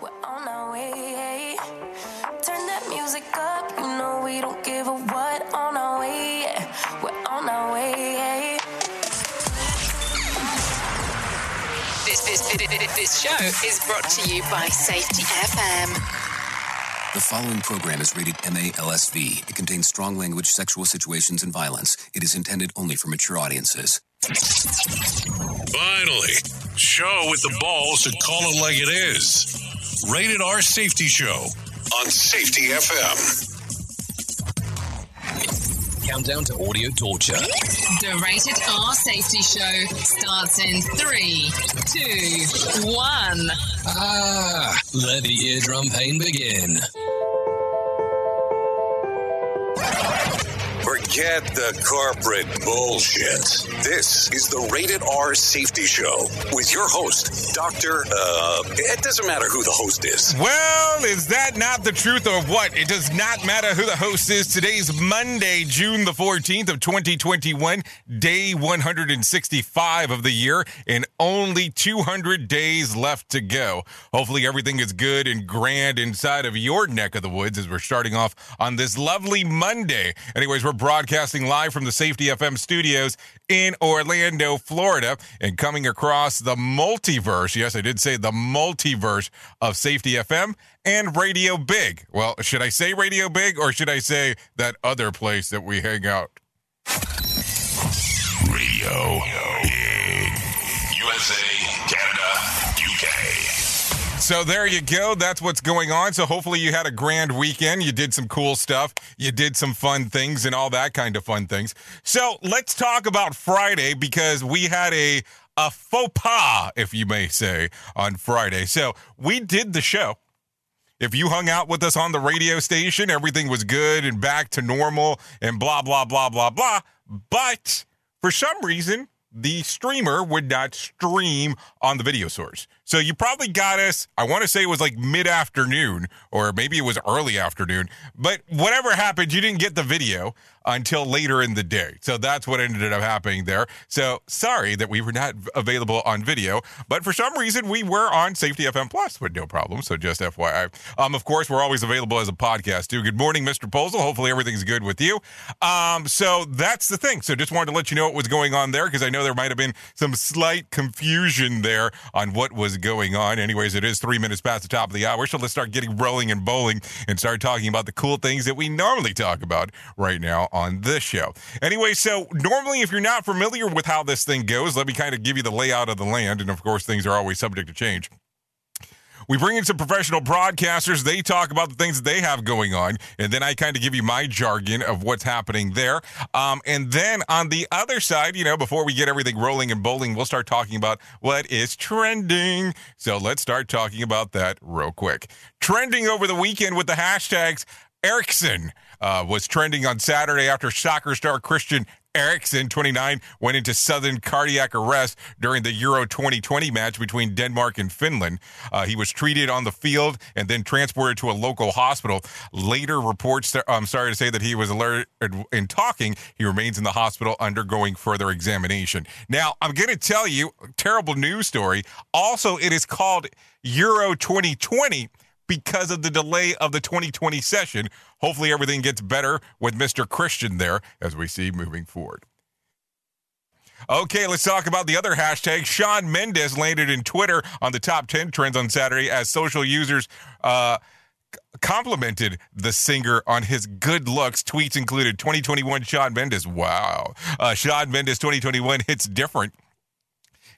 we're on our way. Turn that music up, you know we don't give a what. On our way, we're on our way. This, this, this, this show is brought to you by Safety FM. The following program is rated MALSV. It contains strong language, sexual situations, and violence. It is intended only for mature audiences. Finally, show with the balls to call it like it is. Rated R Safety Show on Safety FM. Countdown to audio torture. The Rated R Safety Show starts in three, two, one. Ah, let the eardrum pain begin. Forget the corporate bullshit. This is the Rated R Safety Show with your host, Dr. Uh, it doesn't matter who the host is. Well, is that not the truth or what? It does not matter who the host is. Today's Monday, June the 14th of 2021, day 165 of the year, and only 200 days left to go. Hopefully everything is good and grand inside of your neck of the woods as we're starting off on this lovely Monday. Anyways, we're broadcasting live from the Safety FM studios in Orlando, Florida, and coming across the multiverse. Yes, I did say the multiverse of Safety FM and Radio Big. Well, should I say Radio Big or should I say that other place that we hang out? Radio So there you go. That's what's going on. So hopefully you had a grand weekend. You did some cool stuff. You did some fun things and all that kind of fun things. So let's talk about Friday because we had a a faux pas, if you may say, on Friday. So we did the show. If you hung out with us on the radio station, everything was good and back to normal and blah, blah, blah, blah, blah. But for some reason, the streamer would not stream on the video source. So you probably got us, I want to say it was like mid afternoon, or maybe it was early afternoon, but whatever happened, you didn't get the video until later in the day. So that's what ended up happening there. So sorry that we were not available on video, but for some reason we were on Safety FM Plus with no problem. So just FYI. Um, of course, we're always available as a podcast too. Good morning, Mr. Posel. Hopefully everything's good with you. Um, so that's the thing. So just wanted to let you know what was going on there because I know there might have been some slight confusion there on what was going on. Anyways, it is three minutes past the top of the hour. So let's start getting rolling and bowling and start talking about the cool things that we normally talk about right now on this show. Anyway, so normally, if you're not familiar with how this thing goes, let me kind of give you the layout of the land. And of course, things are always subject to change. We bring in some professional broadcasters. They talk about the things that they have going on. And then I kind of give you my jargon of what's happening there. Um, and then on the other side, you know, before we get everything rolling and bowling, we'll start talking about what is trending. So let's start talking about that real quick. Trending over the weekend with the hashtags Eriksen uh, was trending on Saturday after soccer star Christian Eriksen, 29, went into sudden cardiac arrest during the Euro 2020 match between Denmark and Finland. Uh, he was treated on the field and then transported to a local hospital. Later reports, I'm sorry to say that he was alerted in talking. He remains in the hospital undergoing further examination. Now, I'm going to tell you, a terrible news story. Also, it is called Euro 2020 because of the delay of the 2020 session. Hopefully, everything gets better with Mr. Christian there as we see moving forward. Okay, let's talk about the other hashtag. Shawn Mendes landed in Twitter on the top 10 trends on Saturday as social users uh, complimented the singer on his good looks. Tweets included 2021 Shawn Mendes. Wow. Uh, Shawn Mendes 2021 hits different.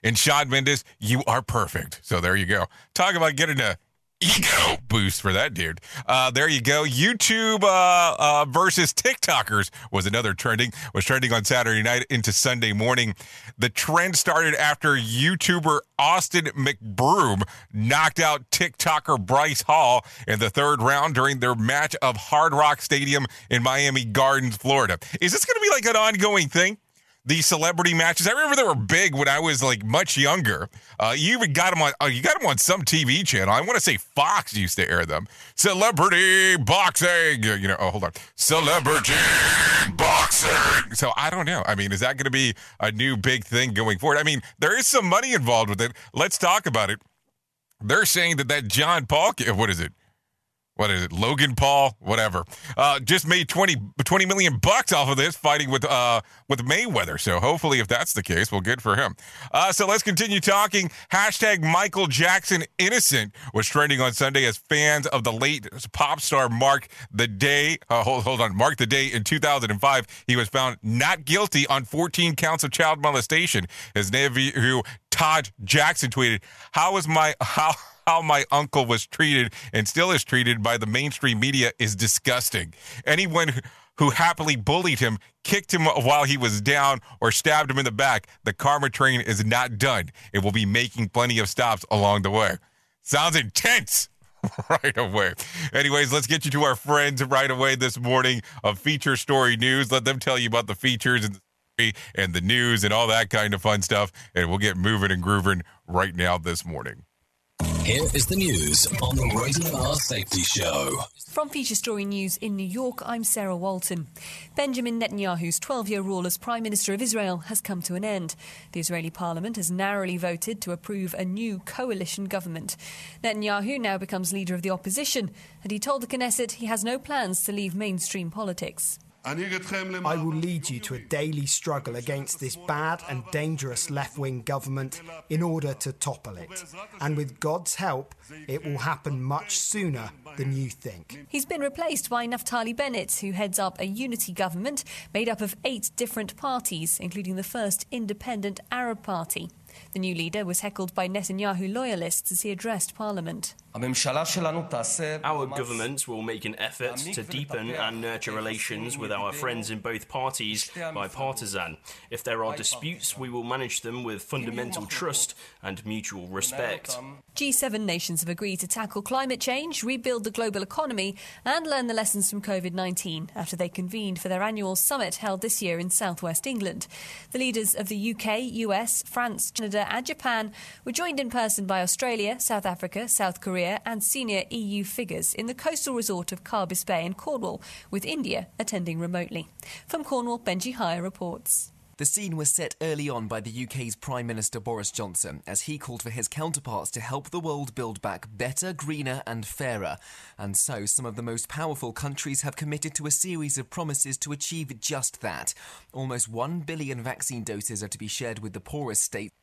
And Shawn Mendes, you are perfect. So there you go. Talk about getting a ego boost for that dude. Uh, there you go. YouTube uh, uh, versus TikTokers was another trending. Was trending on Saturday night into Sunday morning. The trend started after YouTuber Austin McBroom knocked out TikToker Bryce Hall in the third round during their match of Hard Rock Stadium in Miami Gardens, Florida. Is this going to be like an ongoing thing? These celebrity matches. I remember they were big when I was like much younger. Uh, you even got them on. Uh, you got them on some TV channel. I want to say Fox used to air them. Celebrity boxing. You know. Oh, hold on. Celebrity boxing. So I don't know. I mean, is that going to be a new big thing going forward? I mean, there is some money involved with it. Let's talk about it. they're saying that that John Paul, what is it? What is it, Logan Paul, whatever, uh, just made 20, 20 million bucks off of this fighting with uh, with Mayweather. So hopefully, if that's the case, well, good for him. Uh, so let's continue talking. Hashtag Michael Jackson innocent was trending on Sunday as fans of the late pop star mark the day. Uh, hold, hold on, mark the day in 2005. He was found not guilty on 14 counts of child molestation. His nephew Taj Jackson tweeted, "How is my how?" How my uncle was treated and still is treated by the mainstream media is disgusting. Anyone who happily bullied him, kicked him while he was down, or stabbed him in the back, the karma train is not done. It will be making plenty of stops along the way. Sounds intense. right away. Anyways, let's get you to our friends right away this morning of Feature Story News. Let them tell you about the features and the and the news and all that kind of fun stuff. And we'll get moving and grooving right now this morning. Here is the news on the Rated R Safety Show. From Feature Story News in New York, I'm Sarah Walton. Benjamin Netanyahu's 12 year rule as Prime Minister of Israel has come to an end. The Israeli parliament has narrowly voted to approve a new coalition government. Netanyahu now becomes leader of the opposition, and he told the Knesset he has no plans to leave mainstream politics. I will lead you to a daily struggle against this bad and dangerous left wing government in order to topple it. And with God's help, it will happen much sooner than you think. He's been replaced by Naftali Bennett, who heads up a unity government made up of eight different parties, including the first independent Arab party. The new leader was heckled by Netanyahu loyalists as he addressed parliament. Our government will make an effort to deepen and nurture relations with our friends in both parties bipartisan. If there are disputes, we will manage them with fundamental trust and mutual respect. G7 nations have agreed to tackle climate change, rebuild the global economy, and learn the lessons from COVID 19 after they convened for their annual summit held this year in southwest England. The leaders of the UK, US, France, Canada, and Japan were joined in person by Australia, South Africa, South Korea, and senior EU figures in the coastal resort of Carbis Bay in Cornwall, with India attending remotely. From Cornwall, Benji Hire reports. The scene was set early on by the UK's Prime Minister Boris Johnson as he called for his counterparts to help the world build back better, greener, and fairer. And so, some of the most powerful countries have committed to a series of promises to achieve just that. Almost 1 billion vaccine doses are to be shared with the poorest states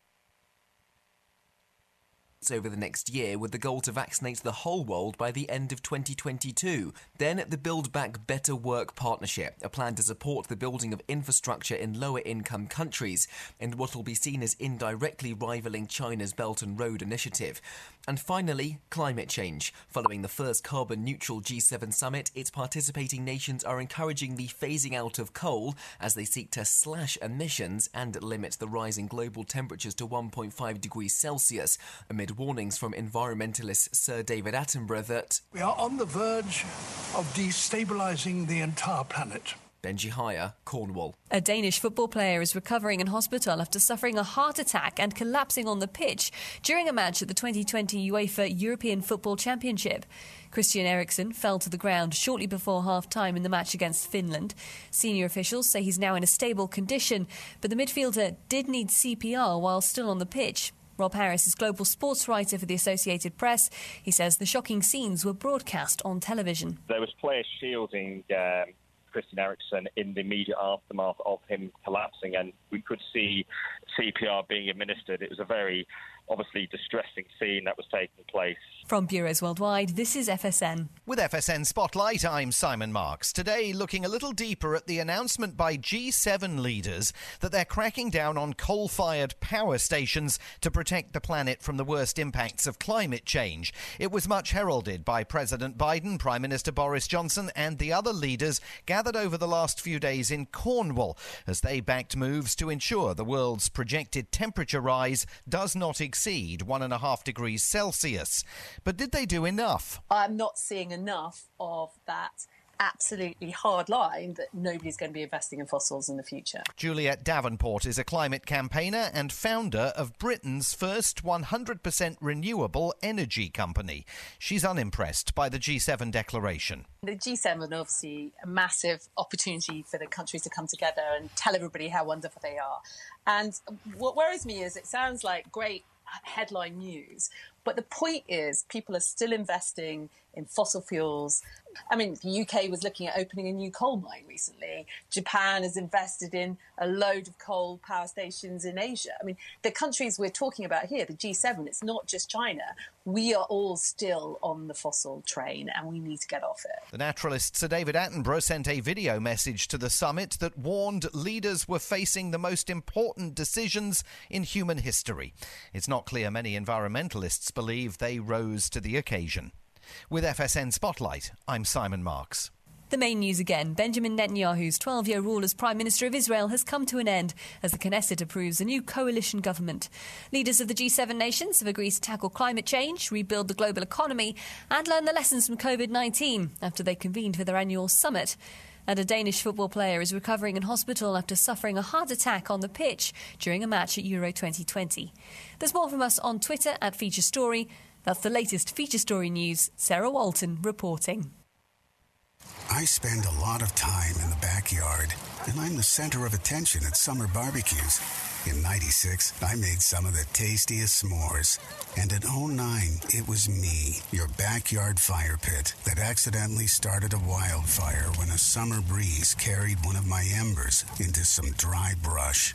over the next year with the goal to vaccinate the whole world by the end of 2022. Then the Build Back Better World Partnership, a plan to support the building of infrastructure in lower income countries, and what will be seen as indirectly rivaling China's Belt and Road Initiative. And finally, climate change. Following the first carbon neutral G7 summit, its participating nations are encouraging the phasing out of coal as they seek to slash emissions and limit the rising global temperatures to 1.5 degrees Celsius, amid warnings from environmentalist Sir David Attenborough that we are on the verge of destabilizing the entire planet. Benji Hire, Cornwall. A Danish football player is recovering in hospital after suffering a heart attack and collapsing on the pitch during a match at the 2020 UEFA European Football Championship. Christian Eriksen fell to the ground shortly before half time in the match against Finland. Senior officials say he's now in a stable condition, but the midfielder did need CPR while still on the pitch. Rob Harris is global sports writer for the Associated Press. He says the shocking scenes were broadcast on television. There was players shielding um, Christian Eriksen in the immediate aftermath of him collapsing, and we could see CPR being administered. It was a very obviously distressing scene that was taking place. From Bureaus Worldwide, this is FSN. With FSN Spotlight, I'm Simon Marks. Today, looking a little deeper at the announcement by G7 leaders that they're cracking down on coal fired power stations to protect the planet from the worst impacts of climate change. It was much heralded by President Biden, Prime Minister Boris Johnson, and the other leaders gathered over the last few days in Cornwall as they backed moves to ensure the world's projected temperature rise does not exceed exceed one and a half degrees Celsius. But did they do enough? I'm not seeing enough of that absolutely hard line that nobody's going to be investing in fossils in the future. Juliet Davenport is a climate campaigner and founder of Britain's first 100% renewable energy company. She's unimpressed by the G7 declaration. The G7 is obviously a massive opportunity for the countries to come together and tell everybody how wonderful they are. And what worries me is it sounds like great headline news, But the point is, people are still investing in fossil fuels. I mean, the UK was looking at opening a new coal mine recently. Japan has invested in a load of coal power stations in Asia. I mean, the countries we're talking about here, the G7, it's not just China. We are all still on the fossil train and we need to get off it. The naturalist Sir David Attenborough sent a video message to the summit that warned leaders were facing the most important decisions in human history. It's not clear many environmentalists believe they rose to the occasion. With FSN Spotlight, I'm Simon Marks. The main news again Benjamin Netanyahu's 12 year rule as Prime Minister of Israel has come to an end as the Knesset approves a new coalition government. Leaders of the G7 nations have agreed to tackle climate change, rebuild the global economy, and learn the lessons from COVID 19 after they convened for their annual summit. And a Danish football player is recovering in hospital after suffering a heart attack on the pitch during a match at Euro 2020. There's more from us on Twitter at Feature Story. That's the latest feature story news. Sarah Walton reporting. I spend a lot of time in the backyard, and I'm the center of attention at summer barbecues. In 96, I made some of the tastiest s'mores. And in 09, it was me, your backyard fire pit, that accidentally started a wildfire when a summer breeze carried one of my embers into some dry brush.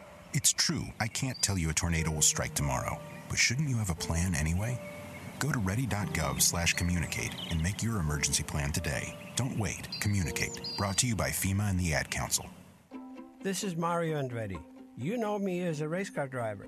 It's true, I can't tell you a tornado will strike tomorrow, but shouldn't you have a plan anyway? Go to ready.gov slash communicate and make your emergency plan today. Don't wait. Communicate. Brought to you by FEMA and the Ad Council. This is Mario Andretti. You know me as a race car driver,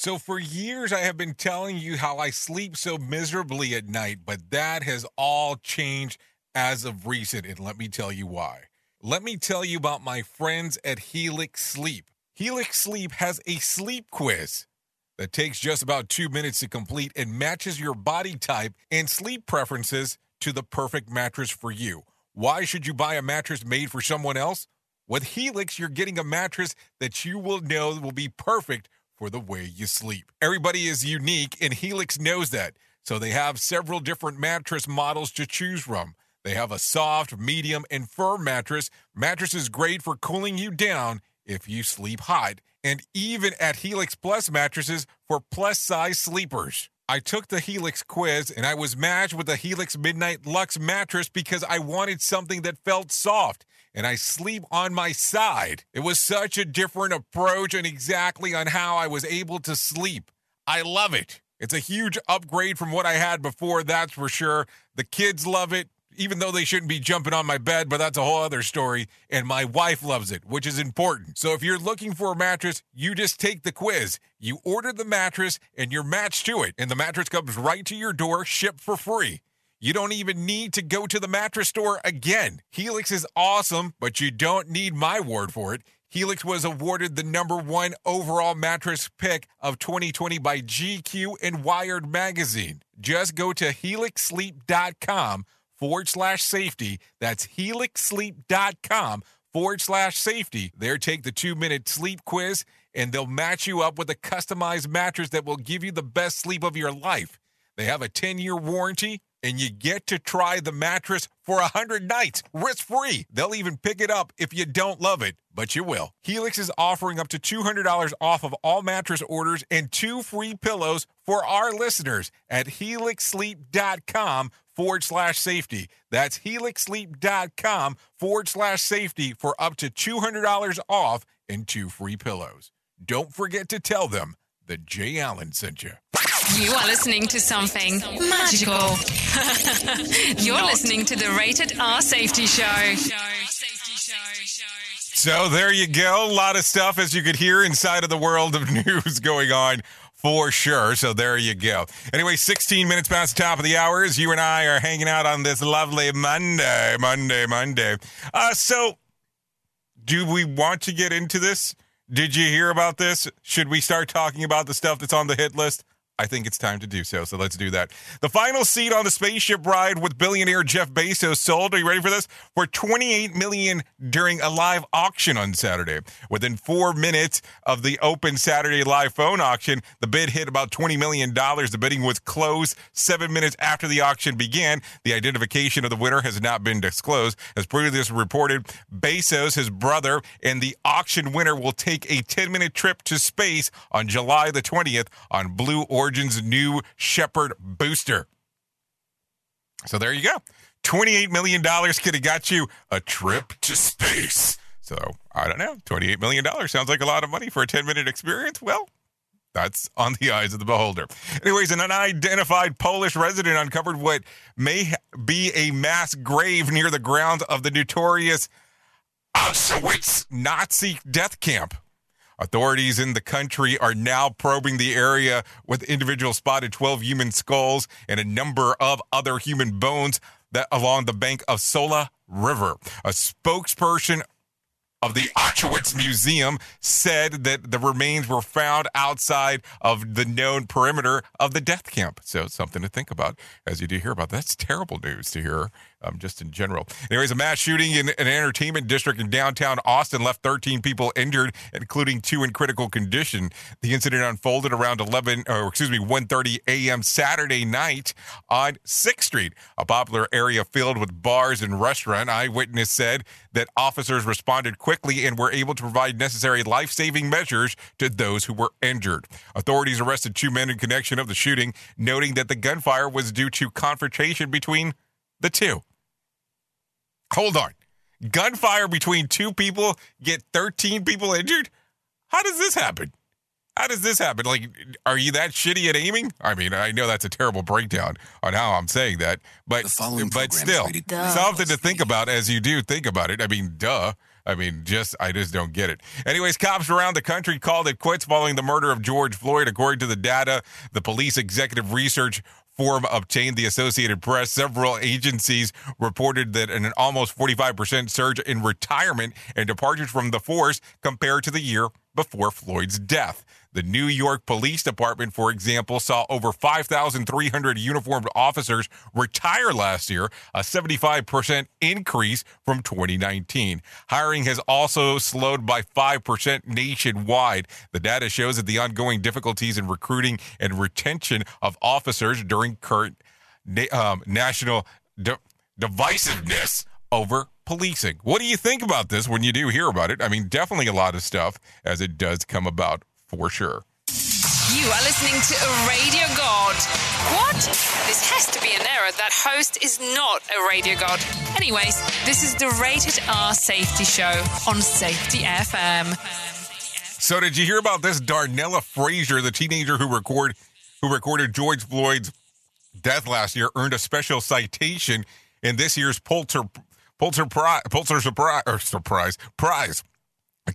So, for years, I have been telling you how I sleep so miserably at night, but that has all changed as of recent. And let me tell you why. Let me tell you about my friends at Helix Sleep. Helix Sleep has a sleep quiz that takes just about two minutes to complete and matches your body type and sleep preferences to the perfect mattress for you. Why should you buy a mattress made for someone else? With Helix, you're getting a mattress that you will know will be perfect for the way you sleep. Everybody is unique, and Helix knows that. So they have several different mattress models to choose from. They have a soft, medium, and firm mattress. Mattress is great for cooling you down if you sleep hot, and even at Helix Plus mattresses for plus size sleepers. I took the Helix quiz and I was matched with the Helix Midnight Lux mattress because I wanted something that felt soft and I sleep on my side. It was such a different approach and exactly on how I was able to sleep. I love it. It's a huge upgrade from what I had before, that's for sure. The kids love it even though they shouldn't be jumping on my bed, but that's a whole other story. And my wife loves it, which is important. So if you're looking for a mattress, you just take the quiz. You order the mattress and you're matched to it. And the mattress comes right to your door, shipped for free. You don't even need to go to the mattress store again. Helix is awesome, but you don't need my word for it. Helix was awarded the number one overall mattress pick of 2020 by GQ and Wired Magazine. Just go to helixsleep.com forward slash safety. That's helixsleep.com forward slash safety. There, take the two minute sleep quiz and they'll match you up with a customized mattress that will give you the best sleep of your life. They have a 10 year warranty. And you get to try the mattress for 100 nights risk free. They'll even pick it up if you don't love it, but you will. Helix is offering up to $200 off of all mattress orders and two free pillows for our listeners at helixsleep.com forward slash safety. That's helixsleep.com forward slash safety for up to $200 off and two free pillows. Don't forget to tell them that Jay Allen sent you. You are listening to something magical. You're listening to the Rated R Safety Show. So there you go. A lot of stuff, as you could hear, inside of the world of news going on for sure. So there you go. Anyway, 16 minutes past the top of the hours. you and I are hanging out on this lovely Monday, Monday, Monday. Uh, so do we want to get into this? Did you hear about this? Should we start talking about the stuff that's on the hit list? I think it's time to do so. So let's do that. The final seat on the spaceship ride with billionaire Jeff Bezos sold. Are you ready for this? For 28 million during a live auction on Saturday. Within four minutes of the open Saturday live phone auction, the bid hit about 20 million dollars. The bidding was closed seven minutes after the auction began. The identification of the winner has not been disclosed. As previously reported, Bezos, his brother, and the auction winner will take a 10 minute trip to space on July the 20th on Blue Origin. Origin's new Shepard booster. So there you go. $28 million could have got you a trip to space. So I don't know. $28 million sounds like a lot of money for a 10 minute experience. Well, that's on the eyes of the beholder. Anyways, an unidentified Polish resident uncovered what may be a mass grave near the grounds of the notorious Auschwitz Nazi death camp. Authorities in the country are now probing the area with individuals spotted 12 human skulls and a number of other human bones that along the bank of Sola River. A spokesperson of the Auschwitz Museum said that the remains were found outside of the known perimeter of the death camp. So something to think about as you do hear about. That's terrible news to hear um, just in general. Anyways, a mass shooting in an entertainment district in downtown Austin left 13 people injured, including two in critical condition. The incident unfolded around 11, or excuse me, 1:30 a.m. Saturday night on 6th Street, a popular area filled with bars and restaurant. Eyewitness said that officers responded quickly and were able to provide necessary life-saving measures to those who were injured. Authorities arrested two men in connection of the shooting, noting that the gunfire was due to confrontation between the two. Hold on. Gunfire between two people get 13 people injured? How does this happen? How does this happen? Like, are you that shitty at aiming? I mean, I know that's a terrible breakdown on how I'm saying that, but but still, something to think about as you do think about it. I mean, duh. I mean, just I just don't get it. Anyways, cops around the country called it quits following the murder of George Floyd. According to the data, the police executive research forum obtained the Associated Press. Several agencies reported that an almost 45% surge in retirement and departures from the force compared to the year before Floyd's death. The New York Police Department, for example, saw over 5,300 uniformed officers retire last year, a 75% increase from 2019. Hiring has also slowed by 5% nationwide. The data shows that the ongoing difficulties in recruiting and retention of officers during current um, national de- divisiveness over policing. What do you think about this when you do hear about it? I mean, definitely a lot of stuff as it does come about for sure. You are listening to a radio god. What? This has to be an error. That host is not a radio god. Anyways, this is the Rated R Safety Show on Safety FM. So, did you hear about this? Darnella Frazier, the teenager who record who recorded George Floyd's death last year, earned a special citation in this year's Pulitzer Pulitzer Prize, Pulitzer Surprise Surprise Prize.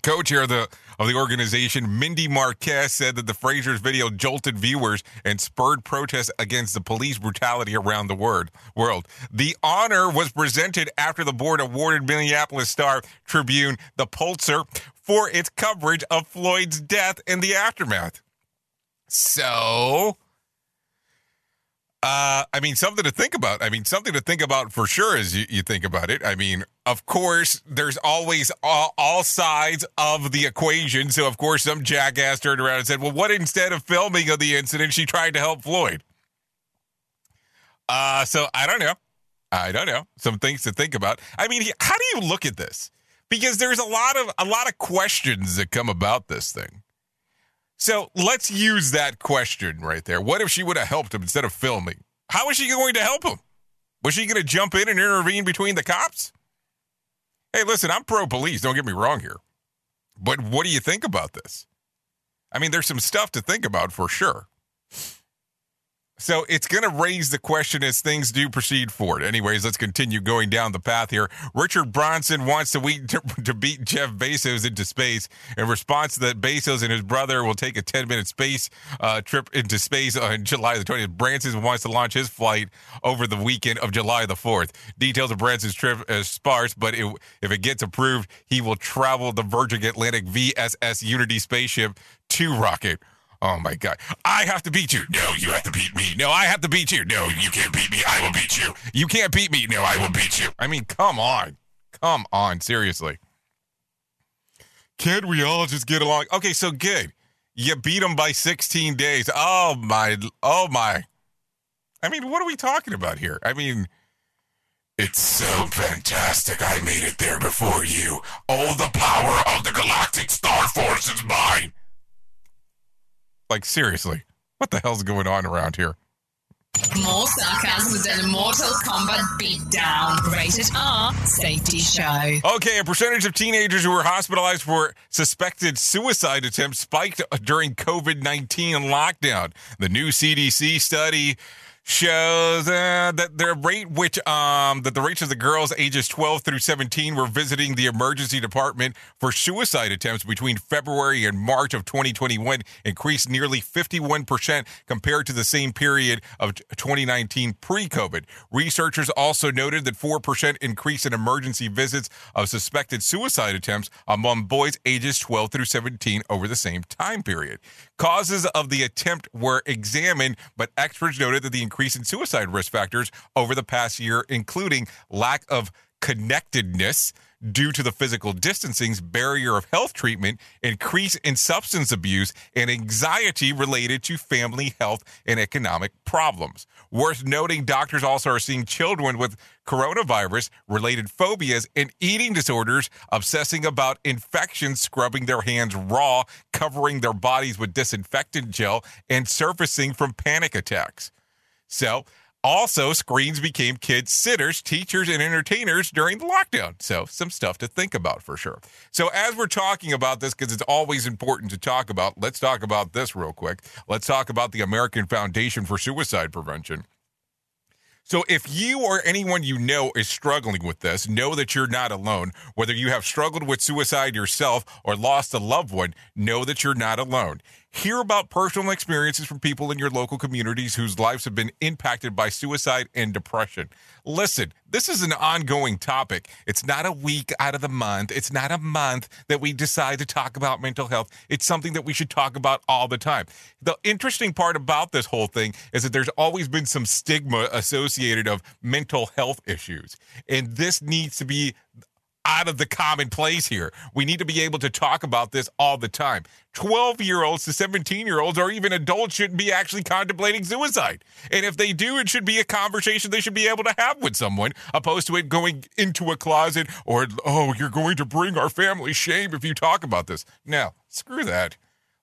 Co-chair of the of the organization, Mindy Marques, said that the Frazier's video jolted viewers and spurred protests against the police brutality around the word, world. The honor was presented after the board awarded Minneapolis Star Tribune the Pulitzer for its coverage of Floyd's death and the aftermath. So, uh, I mean, something to think about. I mean, something to think about for sure as you, you think about it. I mean, of course, there's always all, all, sides of the equation. So, of course, some jackass turned around and said, well, what instead of filming of the incident, she tried to help Floyd? Uh, so I don't know. I don't know. Some things to think about. I mean, how do you look at this? Because there's a lot of a lot of questions that come about this thing. So let's use that question right there. What if she would have helped him instead of filming? How was she going to help him? Was she going to jump in and intervene between the cops? Hey, listen, I'm pro police. Don't get me wrong here. But what do you think about this? I mean, there's some stuff to think about for sure. So it's going to raise the question as things do proceed forward. Anyways, let's continue going down the path here. Richard Branson wants to, we- to, to beat Jeff Bezos into space. In response to that, Bezos and his brother will take a 10 minute space uh, trip into space on July the 20th. Branson wants to launch his flight over the weekend of July the 4th. Details of Branson's trip are sparse, but it, if it gets approved, he will travel the Virgin Atlantic VSS Unity spaceship to rocket. Oh my God. I have to beat you. No, you have to beat me. No, I have to beat you. No, you can't beat me. I will beat you. You can't beat me. No, I will beat you. I mean, come on. Come on. Seriously. Can't we all just get along? Okay, so good. You beat him by 16 days. Oh my. Oh my. I mean, what are we talking about here? I mean, it's so fantastic I made it there before you. All the power of the Galactic Star Force is mine. Like, seriously, what the hell's going on around here? More sarcasm than a Mortal Kombat beatdown. Rated R Safety Show. Okay, a percentage of teenagers who were hospitalized for suspected suicide attempts spiked during COVID 19 lockdown. The new CDC study shows uh, that the rate which um that the rates of the girls ages 12 through 17 were visiting the emergency department for suicide attempts between February and March of 2021 increased nearly 51% compared to the same period of 2019 pre-COVID. Researchers also noted that 4% increase in emergency visits of suspected suicide attempts among boys ages 12 through 17 over the same time period. Causes of the attempt were examined, but experts noted that the increase in suicide risk factors over the past year, including lack of connectedness due to the physical distancing's barrier of health treatment, increase in substance abuse, and anxiety related to family health and economic problems. Worth noting, doctors also are seeing children with coronavirus related phobias and eating disorders obsessing about infections, scrubbing their hands raw, covering their bodies with disinfectant gel, and surfacing from panic attacks. So, also, screens became kids' sitters, teachers, and entertainers during the lockdown. So, some stuff to think about for sure. So, as we're talking about this, because it's always important to talk about, let's talk about this real quick. Let's talk about the American Foundation for Suicide Prevention. So, if you or anyone you know is struggling with this, know that you're not alone. Whether you have struggled with suicide yourself or lost a loved one, know that you're not alone. Hear about personal experiences from people in your local communities whose lives have been impacted by suicide and depression. Listen, this is an ongoing topic. It's not a week out of the month. It's not a month that we decide to talk about mental health. It's something that we should talk about all the time. The interesting part about this whole thing is that there's always been some stigma associated of mental health issues. And this needs to be out of the commonplace here. We need to be able to talk about this all the time. 12 year olds to 17 year olds or even adults shouldn't be actually contemplating suicide. And if they do, it should be a conversation they should be able to have with someone, opposed to it going into a closet or, oh, you're going to bring our family shame if you talk about this. Now, screw that.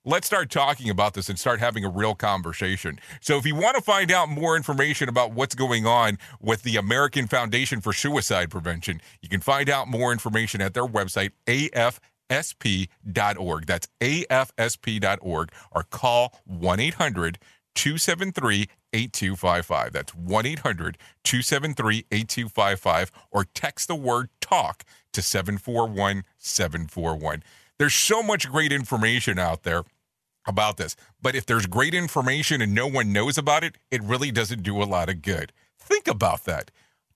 Let's start talking about this and start having a real conversation. So, if you want to find out more information about what's going on with the American Foundation for Suicide Prevention, you can find out more information at their website, afsp.org. That's afsp.org or call 1 800 273 8255. That's 1 800 273 8255 or text the word talk to 741 741. There's so much great information out there about this. But if there's great information and no one knows about it, it really doesn't do a lot of good. Think about that.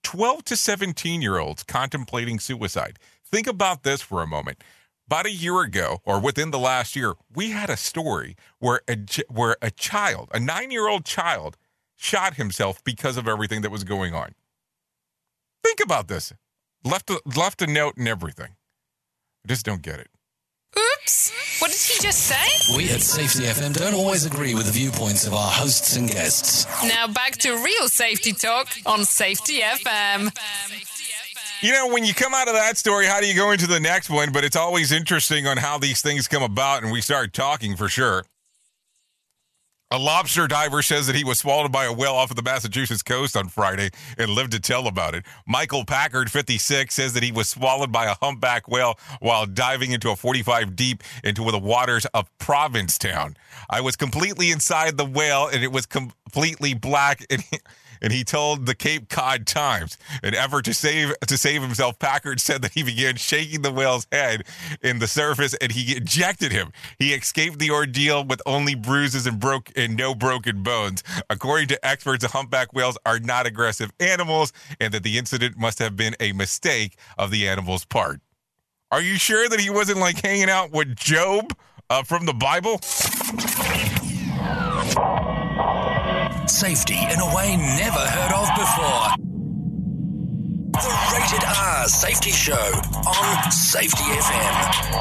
12 to 17 year olds contemplating suicide. Think about this for a moment. About a year ago, or within the last year, we had a story where a, where a child, a nine year old child, shot himself because of everything that was going on. Think about this. Left a, left a note and everything. I just don't get it. Oops. What did he just say? We at Safety FM don't always agree with the viewpoints of our hosts and guests. Now back to real safety talk on Safety FM. You know, when you come out of that story, how do you go into the next one? But it's always interesting on how these things come about, and we start talking for sure. A lobster diver says that he was swallowed by a whale off of the Massachusetts coast on Friday and lived to tell about it. Michael Packard, 56, says that he was swallowed by a humpback whale while diving into a 45 deep into the waters of Provincetown. I was completely inside the whale and it was completely black and. And he told the Cape Cod Times, an effort to save to save himself, Packard said that he began shaking the whale's head in the surface and he ejected him. He escaped the ordeal with only bruises and broke and no broken bones. According to experts, humpback whales are not aggressive animals and that the incident must have been a mistake of the animal's part. Are you sure that he wasn't like hanging out with Job uh, from the Bible? Safety in a way never heard of before. The Rated R Safety Show on Safety FM.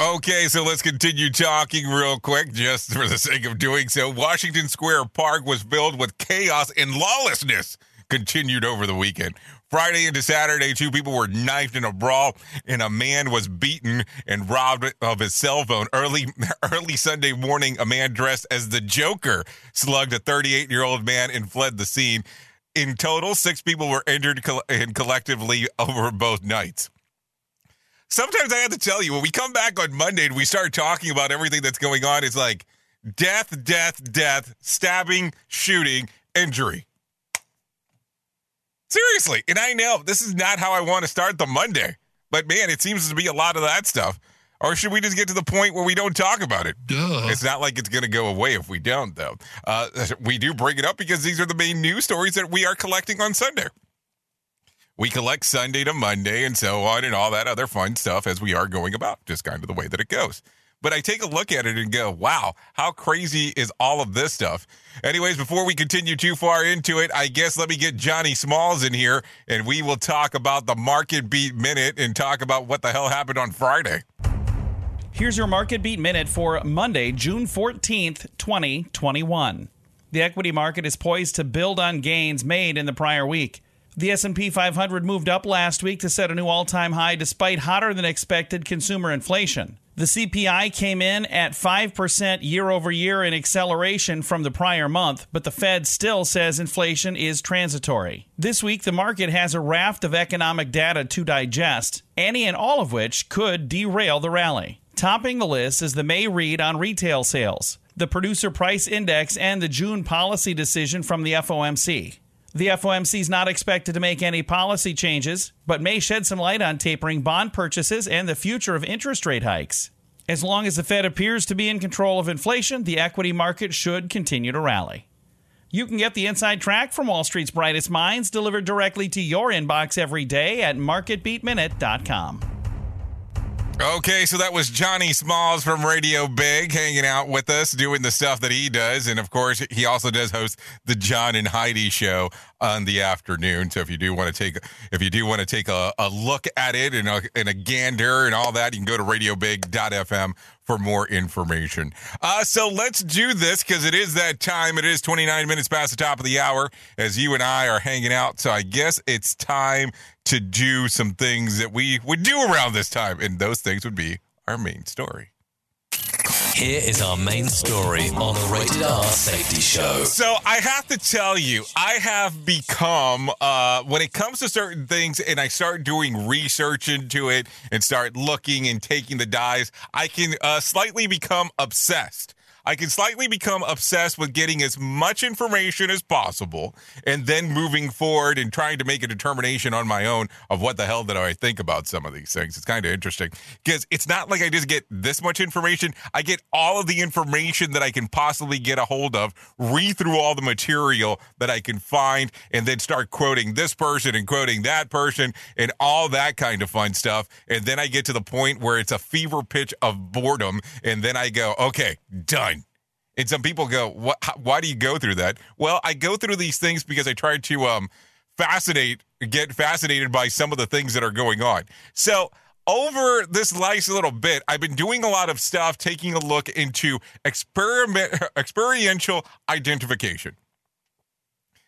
Okay, so let's continue talking real quick, just for the sake of doing so. Washington Square Park was filled with chaos and lawlessness. Continued over the weekend. Friday into Saturday, two people were knifed in a brawl, and a man was beaten and robbed of his cell phone. Early, early Sunday morning, a man dressed as the Joker slugged a 38 year old man and fled the scene. In total, six people were injured coll- and collectively over both nights. Sometimes I have to tell you, when we come back on Monday and we start talking about everything that's going on, it's like death, death, death, stabbing, shooting, injury. Seriously. And I know this is not how I want to start the Monday, but man, it seems to be a lot of that stuff. Or should we just get to the point where we don't talk about it? Duh. It's not like it's going to go away if we don't, though. Uh, we do bring it up because these are the main news stories that we are collecting on Sunday. We collect Sunday to Monday and so on and all that other fun stuff as we are going about, just kind of the way that it goes. But I take a look at it and go, wow, how crazy is all of this stuff? Anyways, before we continue too far into it, I guess let me get Johnny Smalls in here and we will talk about the market beat minute and talk about what the hell happened on Friday. Here's your market beat minute for Monday, June 14th, 2021. The equity market is poised to build on gains made in the prior week. The S&P 500 moved up last week to set a new all-time high despite hotter than expected consumer inflation. The CPI came in at 5% year over year in acceleration from the prior month, but the Fed still says inflation is transitory. This week, the market has a raft of economic data to digest, any and all of which could derail the rally. Topping the list is the May read on retail sales, the producer price index, and the June policy decision from the FOMC. The FOMC is not expected to make any policy changes, but may shed some light on tapering bond purchases and the future of interest rate hikes. As long as the Fed appears to be in control of inflation, the equity market should continue to rally. You can get the inside track from Wall Street's brightest minds delivered directly to your inbox every day at marketbeatminute.com. Okay, so that was Johnny Smalls from Radio Big hanging out with us, doing the stuff that he does. And of course, he also does host the John and Heidi show on the afternoon. So if you do want to take if you do want to take a, a look at it and a, and a gander and all that, you can go to radiobig.fm for more information. Uh, so let's do this because it is that time. It is 29 minutes past the top of the hour as you and I are hanging out. So I guess it's time to do some things that we would do around this time. And those things would be our main story. Here is our main story on the Rated R Safety Show. So I have to tell you, I have become uh, when it comes to certain things, and I start doing research into it and start looking and taking the dives. I can uh, slightly become obsessed. I can slightly become obsessed with getting as much information as possible and then moving forward and trying to make a determination on my own of what the hell did I think about some of these things. It's kind of interesting because it's not like I just get this much information. I get all of the information that I can possibly get a hold of, read through all the material that I can find, and then start quoting this person and quoting that person and all that kind of fun stuff. And then I get to the point where it's a fever pitch of boredom. And then I go, okay, done. And some people go, "What? How, why do you go through that?" Well, I go through these things because I try to um, fascinate get fascinated by some of the things that are going on. So over this last little bit, I've been doing a lot of stuff, taking a look into experiment experiential identification.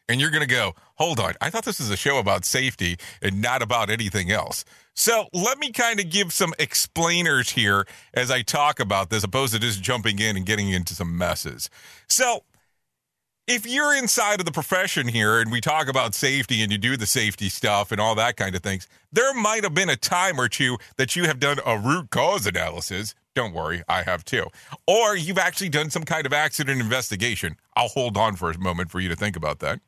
And you're going to go, hold on. I thought this was a show about safety and not about anything else. So let me kind of give some explainers here as I talk about this, opposed to just jumping in and getting into some messes. So if you're inside of the profession here and we talk about safety and you do the safety stuff and all that kind of things, there might have been a time or two that you have done a root cause analysis. Don't worry, I have too. Or you've actually done some kind of accident investigation. I'll hold on for a moment for you to think about that.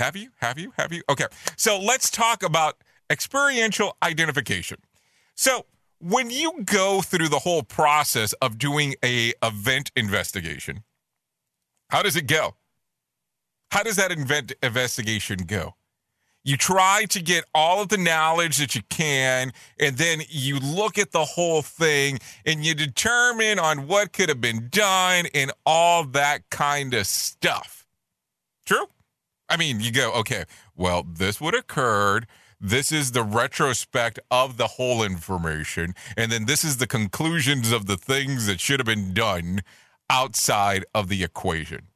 Have you? Have you? Have you? Okay. So let's talk about experiential identification. So when you go through the whole process of doing a event investigation, how does it go? How does that event investigation go? You try to get all of the knowledge that you can, and then you look at the whole thing and you determine on what could have been done and all that kind of stuff. True? I mean, you go, okay, well, this would occurred. This is the retrospect of the whole information. And then this is the conclusions of the things that should have been done outside of the equation.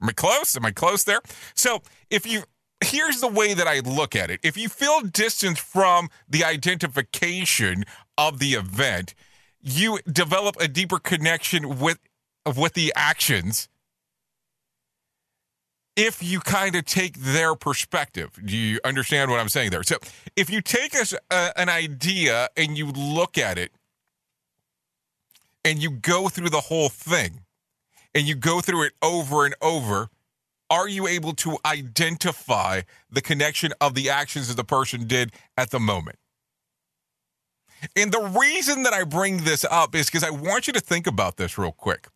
Am I close? Am I close there? So if you here's the way that I look at it. If you feel distance from the identification of the event, you develop a deeper connection with with the actions if you kind of take their perspective. Do you understand what I'm saying there? So, if you take uh, an idea and you look at it and you go through the whole thing and you go through it over and over, are you able to identify the connection of the actions that the person did at the moment? And the reason that I bring this up is because I want you to think about this real quick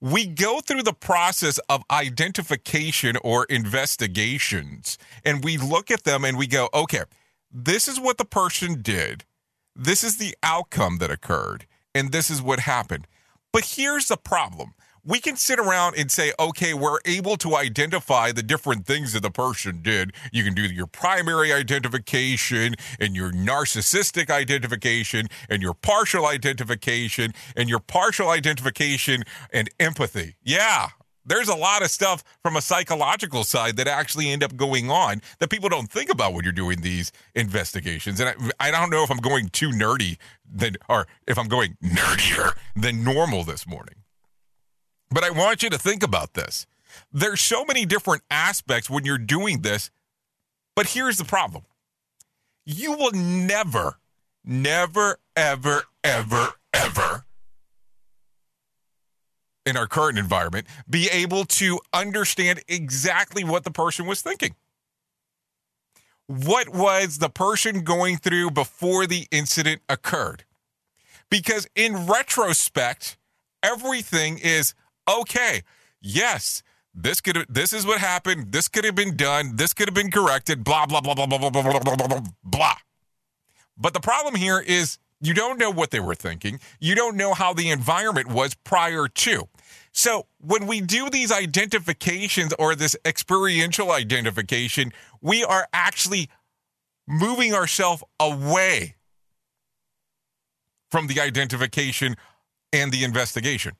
we go through the process of identification or investigations and we look at them and we go, okay, this is what the person did. This is the outcome that occurred. And this is what happened. But here's the problem we can sit around and say, okay, we're able to identify the different things that the person did. You can do your primary identification and your narcissistic identification and your partial identification and your partial identification and empathy. Yeah. There's a lot of stuff from a psychological side that actually end up going on that people don't think about when you're doing these investigations. And I, I don't know if I'm going too nerdy than, or if I'm going nerdier than normal this morning. But I want you to think about this. There's so many different aspects when you're doing this, but here's the problem. You will never, never, ever, ever, ever in our current environment be able to understand exactly what the person was thinking. What was the person going through before the incident occurred? Because in retrospect, everything is okay, yes, this could this is what happened. This could have been done. This could have been corrected. Blah blah blah blah blah blah blah blah blah blah blah. But the problem here is you don't know what they were thinking. You don't know how the environment was prior to. So when we do these identifications or this experiential identification, we are actually moving ourselves away from the identification and the investigation.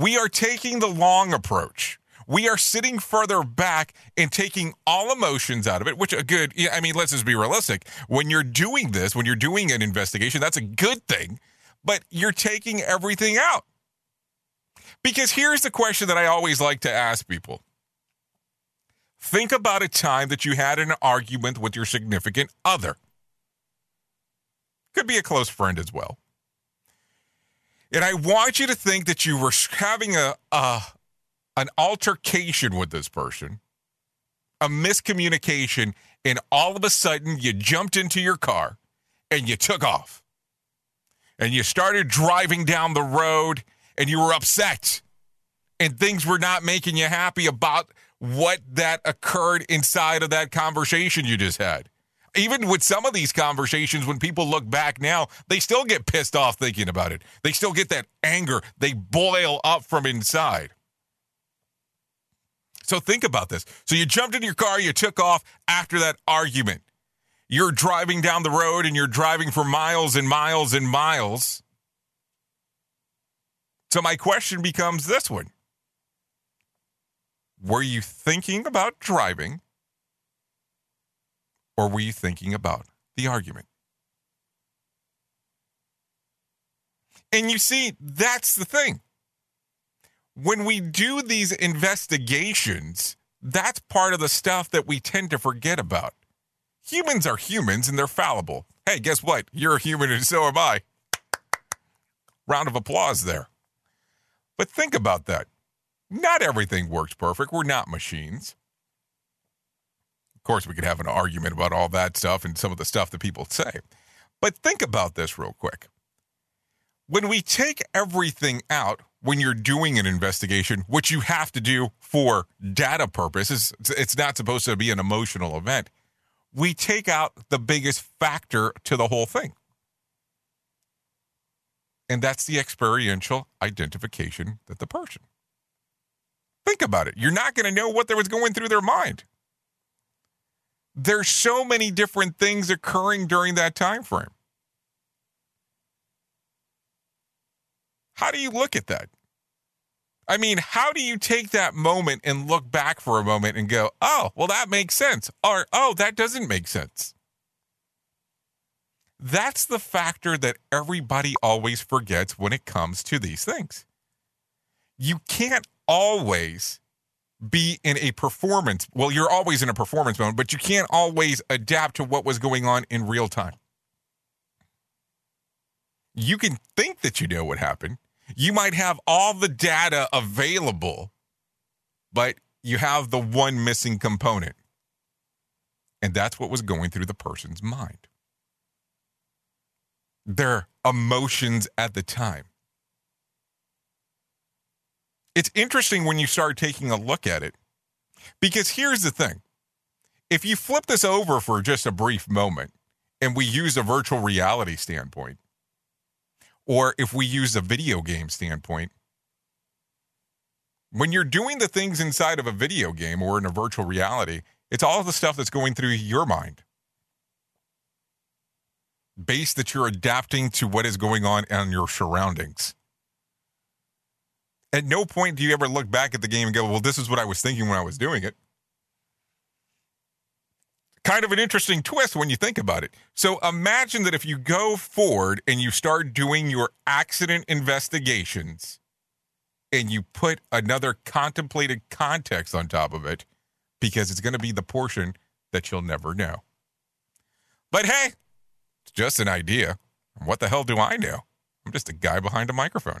We are taking the long approach. We are sitting further back and taking all emotions out of it, which a good, I mean, let's just be realistic. When you're doing this, when you're doing an investigation, that's a good thing, but you're taking everything out. Because here's the question that I always like to ask people Think about a time that you had an argument with your significant other. Could be a close friend as well. And I want you to think that you were having a, a an altercation with this person, a miscommunication, and all of a sudden you jumped into your car and you took off. And you started driving down the road and you were upset. And things were not making you happy about what that occurred inside of that conversation you just had even with some of these conversations, when people look back now, they still get pissed off thinking about it. They still get that anger. They boil up from inside. So think about this. So you jumped in your car, you took off after that argument. You're driving down the road and you're driving for miles and miles and miles. So my question becomes this one Were you thinking about driving or were you thinking about the argument? And you see, that's the thing. When we do these investigations, that's part of the stuff that we tend to forget about. Humans are humans and they're fallible. Hey, guess what? You're a human and so am I. Round of applause there. But think about that. Not everything works perfect. We're not machines. Course, we could have an argument about all that stuff and some of the stuff that people say. But think about this real quick. When we take everything out when you're doing an investigation, which you have to do for data purposes, it's not supposed to be an emotional event. We take out the biggest factor to the whole thing. And that's the experiential identification that the person. Think about it. You're not going to know what there was going through their mind. There's so many different things occurring during that time frame. How do you look at that? I mean, how do you take that moment and look back for a moment and go, oh, well, that makes sense? Or, oh, that doesn't make sense? That's the factor that everybody always forgets when it comes to these things. You can't always be in a performance. Well, you're always in a performance mode, but you can't always adapt to what was going on in real time. You can think that you know what happened. You might have all the data available, but you have the one missing component. And that's what was going through the person's mind. Their emotions at the time. It's interesting when you start taking a look at it because here's the thing. If you flip this over for just a brief moment and we use a virtual reality standpoint, or if we use a video game standpoint, when you're doing the things inside of a video game or in a virtual reality, it's all the stuff that's going through your mind. Based that you're adapting to what is going on in your surroundings. At no point do you ever look back at the game and go, well, this is what I was thinking when I was doing it. Kind of an interesting twist when you think about it. So imagine that if you go forward and you start doing your accident investigations and you put another contemplated context on top of it, because it's going to be the portion that you'll never know. But hey, it's just an idea. What the hell do I know? I'm just a guy behind a microphone.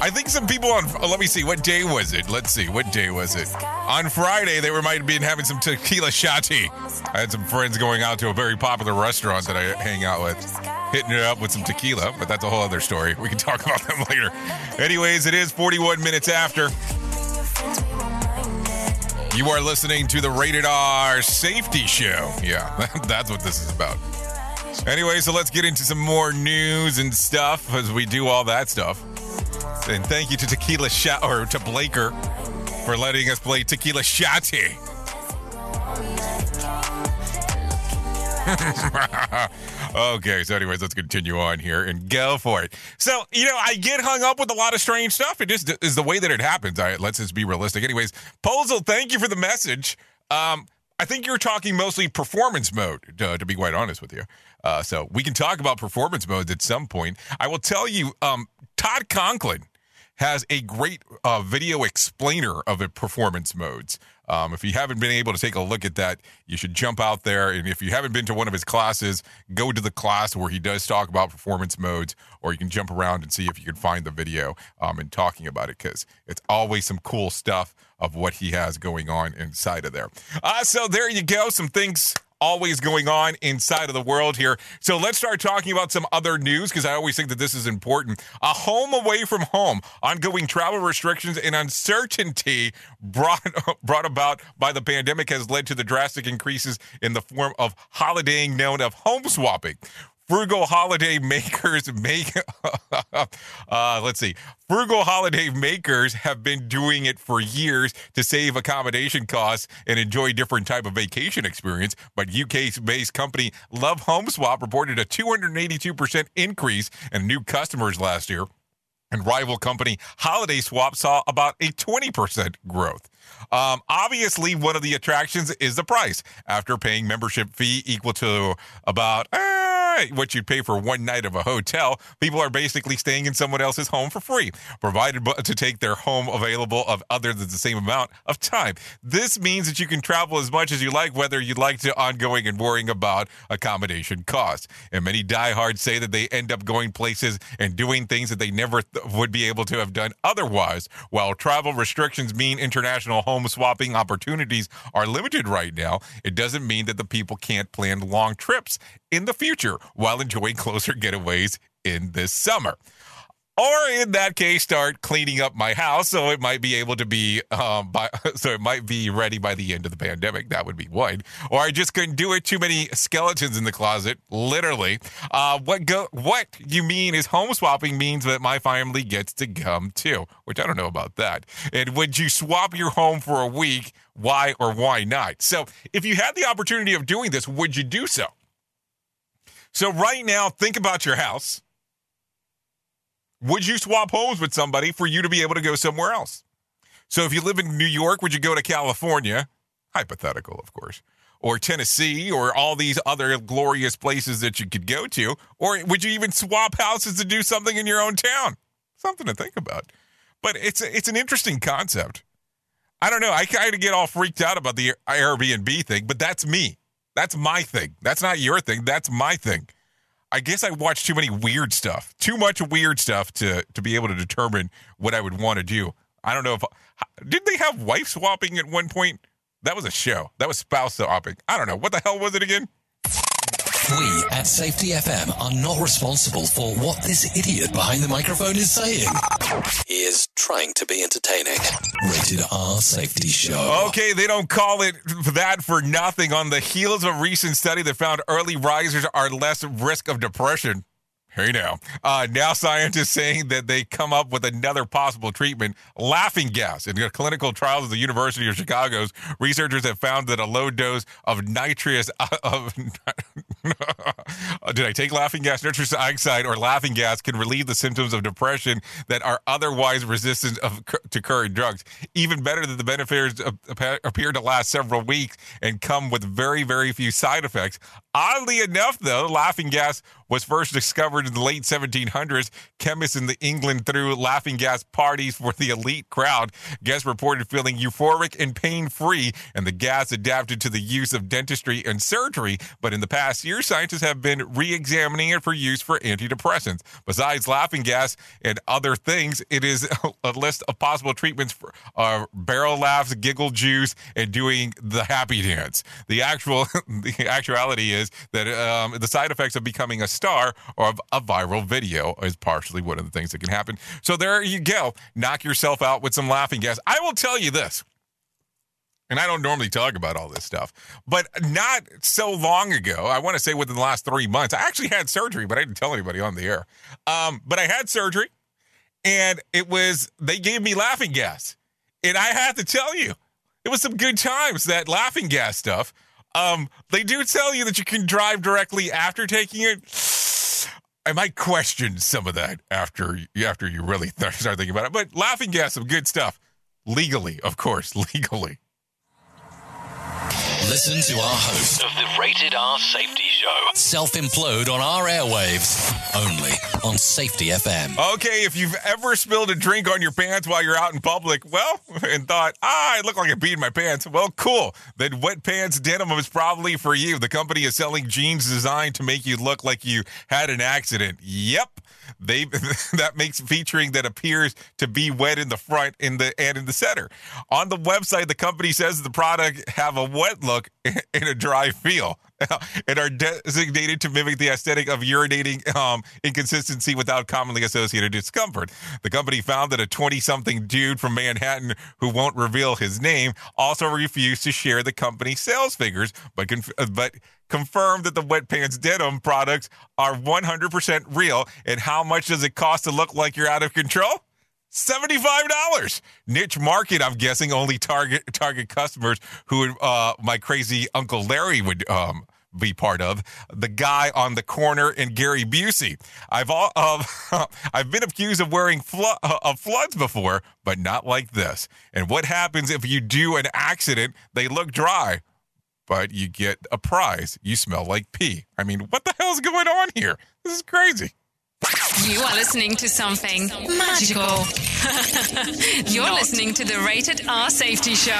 I think some people on. oh, let me see. What day was it? Let's see. What day was it? On Friday, they were might have been having some tequila shotty. I had some friends going out to a very popular restaurant that I hang out with, hitting it up with some tequila. But that's a whole other story. We can talk about them later. Anyways, it is 41 minutes after. You are listening to the Rated R Safety Show. Yeah, that's what this is about. Anyway, so let's get into some more news and stuff as we do all that stuff. And thank you to Tequila Shot or to Blaker for letting us play Tequila Shotty. okay, so anyways, let's continue on here and go for it. So, you know, I get hung up with a lot of strange stuff. It just is the way that it happens. All right, let's just be realistic. Anyways, Posel, thank you for the message. Um, I think you're talking mostly performance mode, to, to be quite honest with you. Uh, so we can talk about performance modes at some point. I will tell you, um, Todd Conklin has a great uh, video explainer of it performance modes. Um, if you haven't been able to take a look at that, you should jump out there. And if you haven't been to one of his classes, go to the class where he does talk about performance modes, or you can jump around and see if you can find the video um, and talking about it because it's always some cool stuff of what he has going on inside of there. Uh, so there you go. Some things always going on inside of the world here. So let's start talking about some other news because I always think that this is important. A home away from home, ongoing travel restrictions and uncertainty brought brought about by the pandemic has led to the drastic increases in the form of holidaying known of home swapping frugal holiday makers make uh, let's see frugal holiday makers have been doing it for years to save accommodation costs and enjoy different type of vacation experience but uk based company love home swap reported a 282% increase in new customers last year and rival company Holiday Swap saw about a 20% growth. Um, obviously, one of the attractions is the price. After paying membership fee equal to about uh, what you'd pay for one night of a hotel, people are basically staying in someone else's home for free, provided to take their home available of other than the same amount of time. This means that you can travel as much as you like, whether you'd like to ongoing and worrying about accommodation costs. And many diehards say that they end up going places and doing things that they never th- would be able to have done otherwise. While travel restrictions mean international home swapping opportunities are limited right now, it doesn't mean that the people can't plan long trips in the future while enjoying closer getaways in this summer. Or in that case, start cleaning up my house so it might be able to be, um, by, so it might be ready by the end of the pandemic. That would be one. Or I just couldn't do it. Too many skeletons in the closet, literally. Uh, what go? What you mean is home swapping means that my family gets to come too, which I don't know about that. And would you swap your home for a week? Why or why not? So, if you had the opportunity of doing this, would you do so? So, right now, think about your house. Would you swap homes with somebody for you to be able to go somewhere else? So if you live in New York, would you go to California? Hypothetical, of course. Or Tennessee, or all these other glorious places that you could go to? Or would you even swap houses to do something in your own town? Something to think about. But it's it's an interesting concept. I don't know. I kind of get all freaked out about the Airbnb thing, but that's me. That's my thing. That's not your thing. That's my thing. I guess I watch too many weird stuff, too much weird stuff to to be able to determine what I would want to do. I don't know if did they have wife swapping at one point? That was a show. That was spouse swapping. I don't know what the hell was it again. We at Safety FM are not responsible for what this idiot behind the microphone is saying. He is trying to be entertaining. Rated R Safety Show. Okay, they don't call it that for nothing. On the heels of a recent study that found early risers are less risk of depression. Hey now. Uh, now scientists saying that they come up with another possible treatment, laughing gas. In clinical trials at the University of Chicago's, researchers have found that a low dose of nitrous of did I take laughing gas, nitrous oxide, or laughing gas can relieve the symptoms of depression that are otherwise resistant of, to current drugs. Even better that the benefits appear to last several weeks and come with very, very few side effects. Oddly enough, though, laughing gas was first discovered in the late 1700s. Chemists in the England threw laughing gas parties for the elite crowd. Guests reported feeling euphoric and pain free, and the gas adapted to the use of dentistry and surgery. But in the past year, scientists have been re examining it for use for antidepressants. Besides laughing gas and other things, it is a list of possible treatments for uh, barrel laughs, giggle juice, and doing the happy dance. The actual, the actuality is that um, the side effects of becoming a star or of a viral video is partially one of the things that can happen. So there you go. Knock yourself out with some laughing gas. I will tell you this. And I don't normally talk about all this stuff, but not so long ago. I want to say within the last three months, I actually had surgery, but I didn't tell anybody on the air. Um, but I had surgery, and it was they gave me laughing gas, and I have to tell you, it was some good times. That laughing gas stuff. Um, they do tell you that you can drive directly after taking it. I might question some of that after after you really start thinking about it. But laughing gas, some good stuff, legally, of course, legally. Listen to our host of the Rated R Safety Show self implode on our airwaves only on Safety FM. Okay, if you've ever spilled a drink on your pants while you're out in public, well, and thought, ah, I look like I beat in my pants, well, cool. Then Wet Pants Denim is probably for you. The company is selling jeans designed to make you look like you had an accident. Yep. They that makes featuring that appears to be wet in the front in the and in the center. On the website, the company says the product have a wet look and a dry feel. and are designated to mimic the aesthetic of urinating um, inconsistency without commonly associated discomfort. The company found that a 20 something dude from Manhattan who won't reveal his name also refused to share the company's sales figures, but, conf- but confirmed that the Wet Pants Denim products are 100% real. And how much does it cost to look like you're out of control? $75 niche market i'm guessing only target target customers who uh, my crazy uncle larry would um, be part of the guy on the corner in Gary Busey. I've all uh, I've been accused of wearing flo- uh, of floods before, but not like this. And what happens if you do an accident? They look dry, but you get a prize. You smell like pee. I mean, what the hell is going on here? This is crazy. You are listening to something magical. You're Not. listening to the Rated R Safety Show.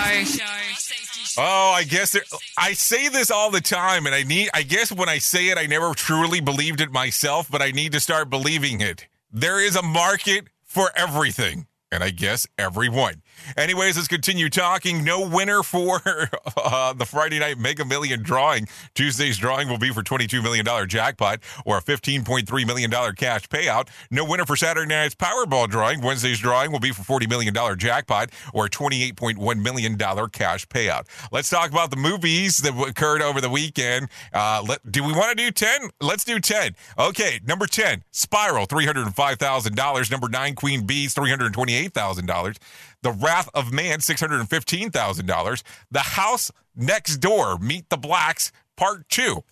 Oh, I guess there, I say this all the time, and I need. I guess when I say it, I never truly believed it myself, but I need to start believing it. There is a market for everything, and I guess everyone. Anyways, let's continue talking. No winner for uh, the Friday night Mega Million drawing. Tuesday's drawing will be for $22 million jackpot or a $15.3 million cash payout. No winner for Saturday night's Powerball drawing. Wednesday's drawing will be for $40 million jackpot or a $28.1 million cash payout. Let's talk about the movies that occurred over the weekend. Uh, let, do we want to do 10? Let's do 10. Okay, number 10, Spiral, $305,000. Number 9, Queen Bees, $328,000. The Wrath of Man, $615,000. The House Next Door, Meet the Blacks, Part 2.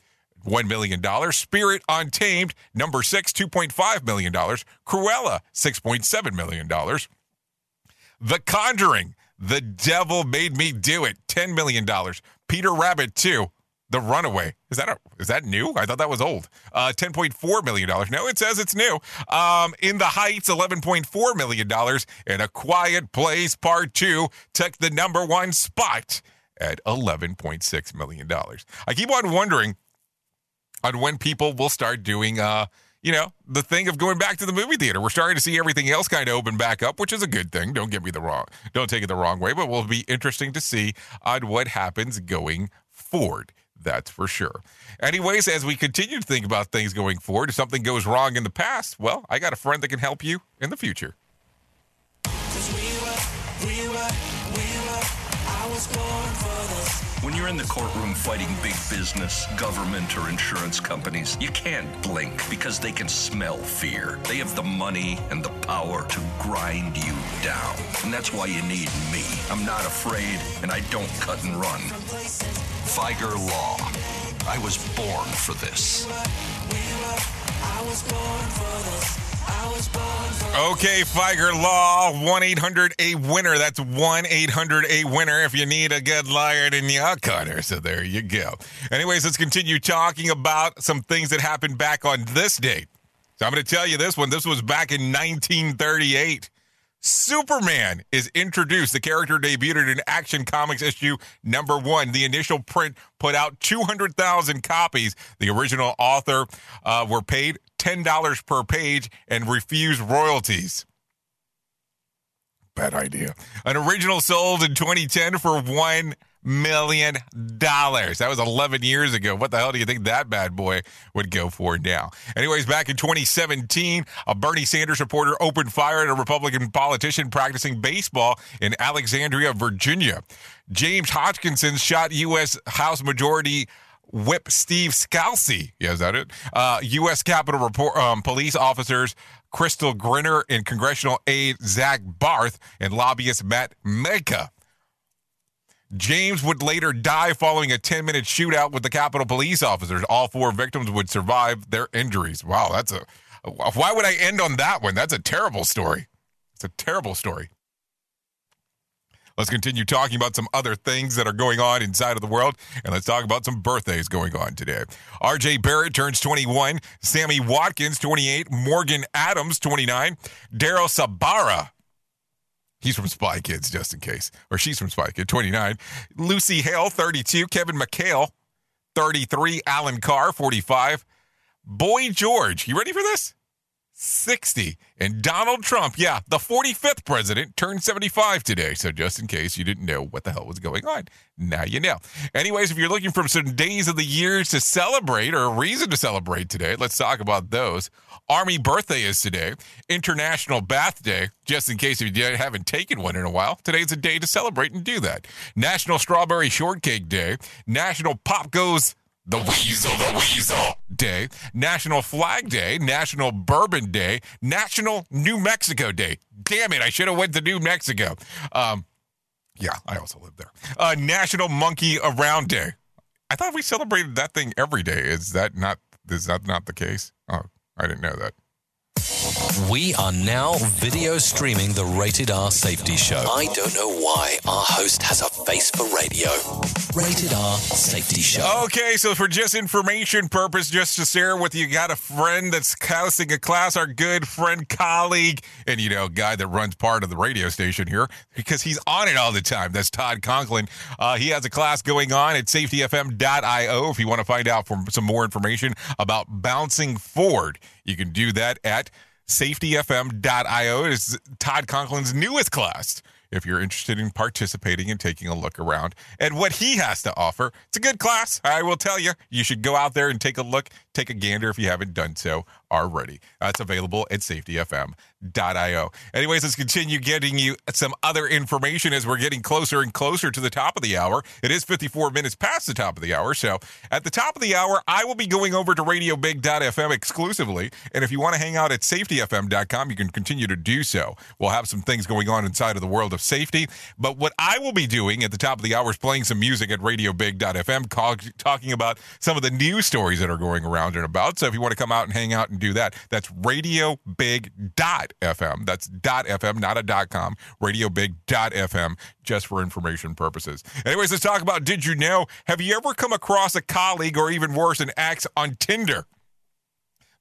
$1 million. Spirit Untamed, number six, $2.5 million. Cruella, $6.7 million. The Conjuring, The Devil Made Me Do It, $10 million. Peter Rabbit 2, The Runaway. Is that a, is that new? I thought that was old. Uh, $10.4 million. No, it says it's new. Um, in the Heights, $11.4 million. In A Quiet Place Part 2 took the number one spot at $11.6 million. I keep on wondering on when people will start doing, uh, you know, the thing of going back to the movie theater. We're starting to see everything else kind of open back up, which is a good thing. Don't get me the wrong, don't take it the wrong way, but will be interesting to see on what happens going forward. That's for sure. Anyways, as we continue to think about things going forward, if something goes wrong in the past, well, I got a friend that can help you in the future. When you're in the courtroom fighting big business, government, or insurance companies, you can't blink because they can smell fear. They have the money and the power to grind you down. And that's why you need me. I'm not afraid, and I don't cut and run. Fieger Law. I was born for this. Okay, Fieger Law, 1 800 A winner. That's 1 800 A winner if you need a good liar in your corner. So there you go. Anyways, let's continue talking about some things that happened back on this date. So I'm going to tell you this one. This was back in 1938. Superman is introduced. The character debuted in Action Comics issue number one. The initial print put out 200,000 copies. The original author uh, were paid $10 per page and refused royalties. Bad idea. An original sold in 2010 for $1 million. dollars. That was 11 years ago. What the hell do you think that bad boy would go for now? Anyways, back in 2017, a Bernie Sanders supporter opened fire at a Republican politician practicing baseball in Alexandria, Virginia. James Hodgkinson shot U.S. House Majority Whip Steve Scalise. Yeah, is that it? Uh, U.S. Capitol report, um, police officers Crystal Griner and congressional aide Zach Barth and lobbyist Matt Mika. James would later die following a 10 minute shootout with the Capitol police officers. All four victims would survive their injuries. Wow, that's a. Why would I end on that one? That's a terrible story. It's a terrible story. Let's continue talking about some other things that are going on inside of the world, and let's talk about some birthdays going on today. RJ Barrett turns 21, Sammy Watkins, 28, Morgan Adams, 29, Daryl Sabara, He's from Spy Kids, just in case. Or she's from Spy Kids, 29. Lucy Hale, 32. Kevin McHale, 33. Alan Carr, 45. Boy George, you ready for this? 60. And Donald Trump, yeah, the 45th president, turned 75 today. So just in case you didn't know what the hell was going on, now you know. Anyways, if you're looking for some days of the years to celebrate or a reason to celebrate today, let's talk about those. Army birthday is today. International Bath Day, just in case if you haven't taken one in a while. Today's a day to celebrate and do that. National Strawberry Shortcake Day. National Pop Goes the Weasel, the Weasel Day, National Flag Day, National Bourbon Day, National New Mexico Day. Damn it, I should have went to New Mexico. Um, yeah, I also live there. Uh, National Monkey Around Day. I thought we celebrated that thing every day. Is that not is that not the case? Oh, I didn't know that. We are now video streaming the Rated R Safety Show. I don't know why our host has a face for radio. Rated R Safety Show. Okay, so for just information purpose, just to share with you, got a friend that's hosting a class, our good friend, colleague, and you know, guy that runs part of the radio station here because he's on it all the time. That's Todd Conklin. Uh, he has a class going on at safetyfm.io. If you want to find out for some more information about bouncing forward, you can do that at safetyfm.io. It is Todd Conklin's newest class. If you're interested in participating and taking a look around at what he has to offer, it's a good class. I will tell you, you should go out there and take a look, take a gander if you haven't done so already. That's available at safetyfm.io. Anyways, let's continue getting you some other information as we're getting closer and closer to the top of the hour. It is 54 minutes past the top of the hour. So at the top of the hour, I will be going over to radiobig.fm exclusively. And if you want to hang out at safetyfm.com, you can continue to do so. We'll have some things going on inside of the world of safety. But what I will be doing at the top of the hour is playing some music at radiobig.fm, talking about some of the news stories that are going around and about. So if you want to come out and hang out do that, that's radiobig.fm. That's .fm, not a .com. Radiobig.fm, just for information purposes. Anyways, let's talk about Did You Know? Have you ever come across a colleague or even worse, an ex on Tinder?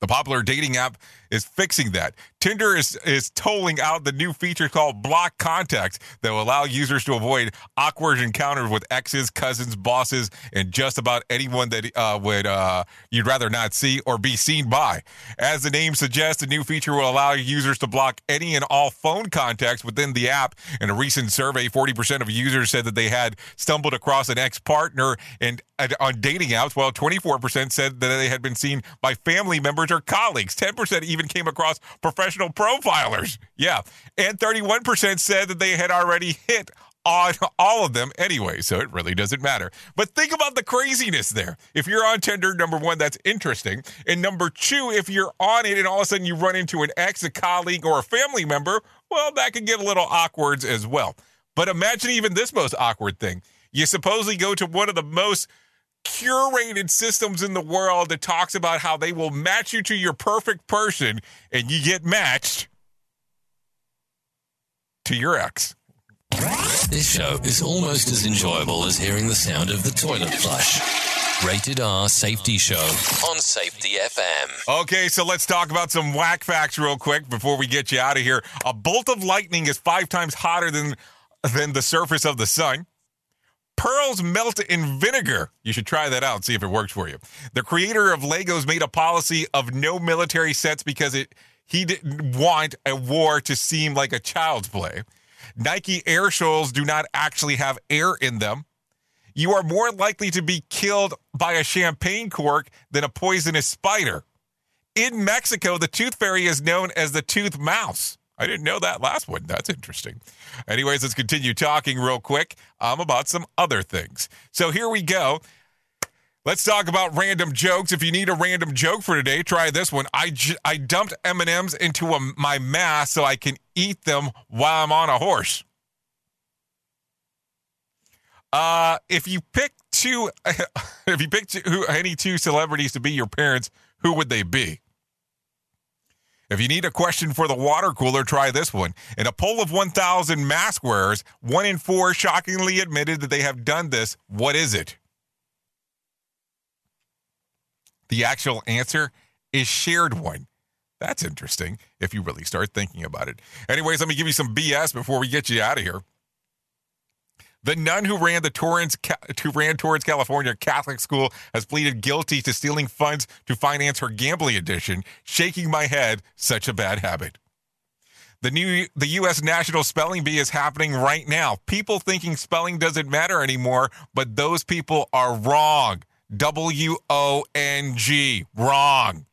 The popular dating app is fixing that. Tinder is is tolling out the new feature called Block Contacts that will allow users to avoid awkward encounters with exes, cousins, bosses, and just about anyone that uh, would uh, you'd rather not see or be seen by. As the name suggests, the new feature will allow users to block any and all phone contacts within the app. In a recent survey, 40% of users said that they had stumbled across an ex-partner and uh, on dating apps, while 24% said that they had been seen by family members or colleagues. 10% even came across professional profilers. Yeah. And 31% said that they had already hit on all of them anyway, so it really doesn't matter. But think about the craziness there. If you're on Tinder, number one, that's interesting. And number two, if you're on it and all of a sudden you run into an ex, a colleague, or a family member, well, that can get a little awkward as well. But imagine even this most awkward thing. You supposedly go to one of the most curated systems in the world that talks about how they will match you to your perfect person and you get matched to your ex. This show is almost as enjoyable as hearing the sound of the toilet flush. Rated R Safety Show on Safety FM. Okay, so let's talk about some whack facts real quick before we get you out of here. A bolt of lightning is five times hotter than than the surface of the sun. Pearls melt in vinegar. You should try that out, see if it works for you. The creator of Legos made a policy of no military sets because it he didn't want a war to seem like a child's play. Nike air soles do not actually have air in them. You are more likely to be killed by a champagne cork than a poisonous spider. In Mexico, the tooth fairy is known as the tooth mouse. I didn't know that last one. That's interesting. Anyways, let's continue talking real quick um, about some other things. So here we go. Let's talk about random jokes. If you need a random joke for today, try this one. I, j- I dumped M&Ms into a, my mask so I can eat them while I'm on a horse. Uh, if you pick two, if you pick two, any two celebrities to be your parents, who would they be? If you need a question for the water cooler, try this one. In a poll of 1,000 mask wearers, one in four shockingly admitted that they have done this. What is it? The actual answer is shared one. That's interesting if you really start thinking about it. Anyways, let me give you some BS before we get you out of here. The nun who ran the Torrance, who ran Torrance, California Catholic school has pleaded guilty to stealing funds to finance her gambling addiction. Shaking my head, such a bad habit. The new the US National Spelling Bee is happening right now. People thinking spelling doesn't matter anymore, but those people are wrong. W O N G. Wrong.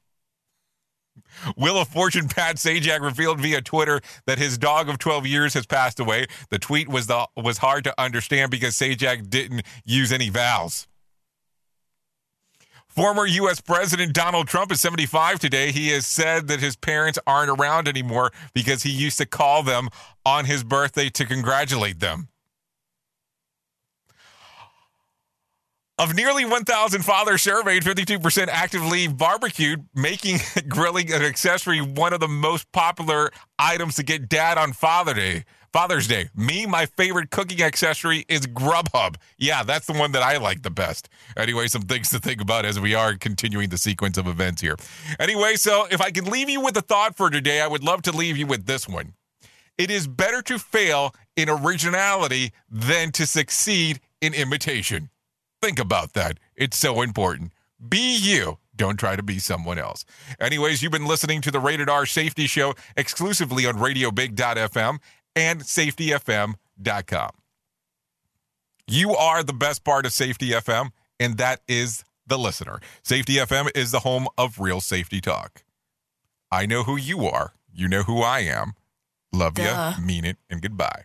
Wheel of Fortune Pat Sajak revealed via Twitter that his dog of 12 years has passed away. The tweet was the, was hard to understand because Sajak didn't use any vowels. Former U.S. President Donald Trump is 75 today. He has said that his parents aren't around anymore because he used to call them on his birthday to congratulate them. Of nearly 1,000 fathers surveyed, 52% actively barbecued, making grilling an accessory one of the most popular items to get dad on Father Day. Father's Day. Me, my favorite cooking accessory is Grubhub. Yeah, that's the one that I like the best. Anyway, some things to think about as we are continuing the sequence of events here. Anyway, so if I can leave you with a thought for today, I would love to leave you with this one. It is better to fail in originality than to succeed in imitation. Think about that. It's so important. Be you. Don't try to be someone else. Anyways, you've been listening to the Rated R Safety Show exclusively on RadioBig.fm and SafetyFM.com. You are the best part of Safety FM, and that is the listener. Safety FM is the home of real safety talk. I know who you are. You know who I am. Love you, mean it, and goodbye.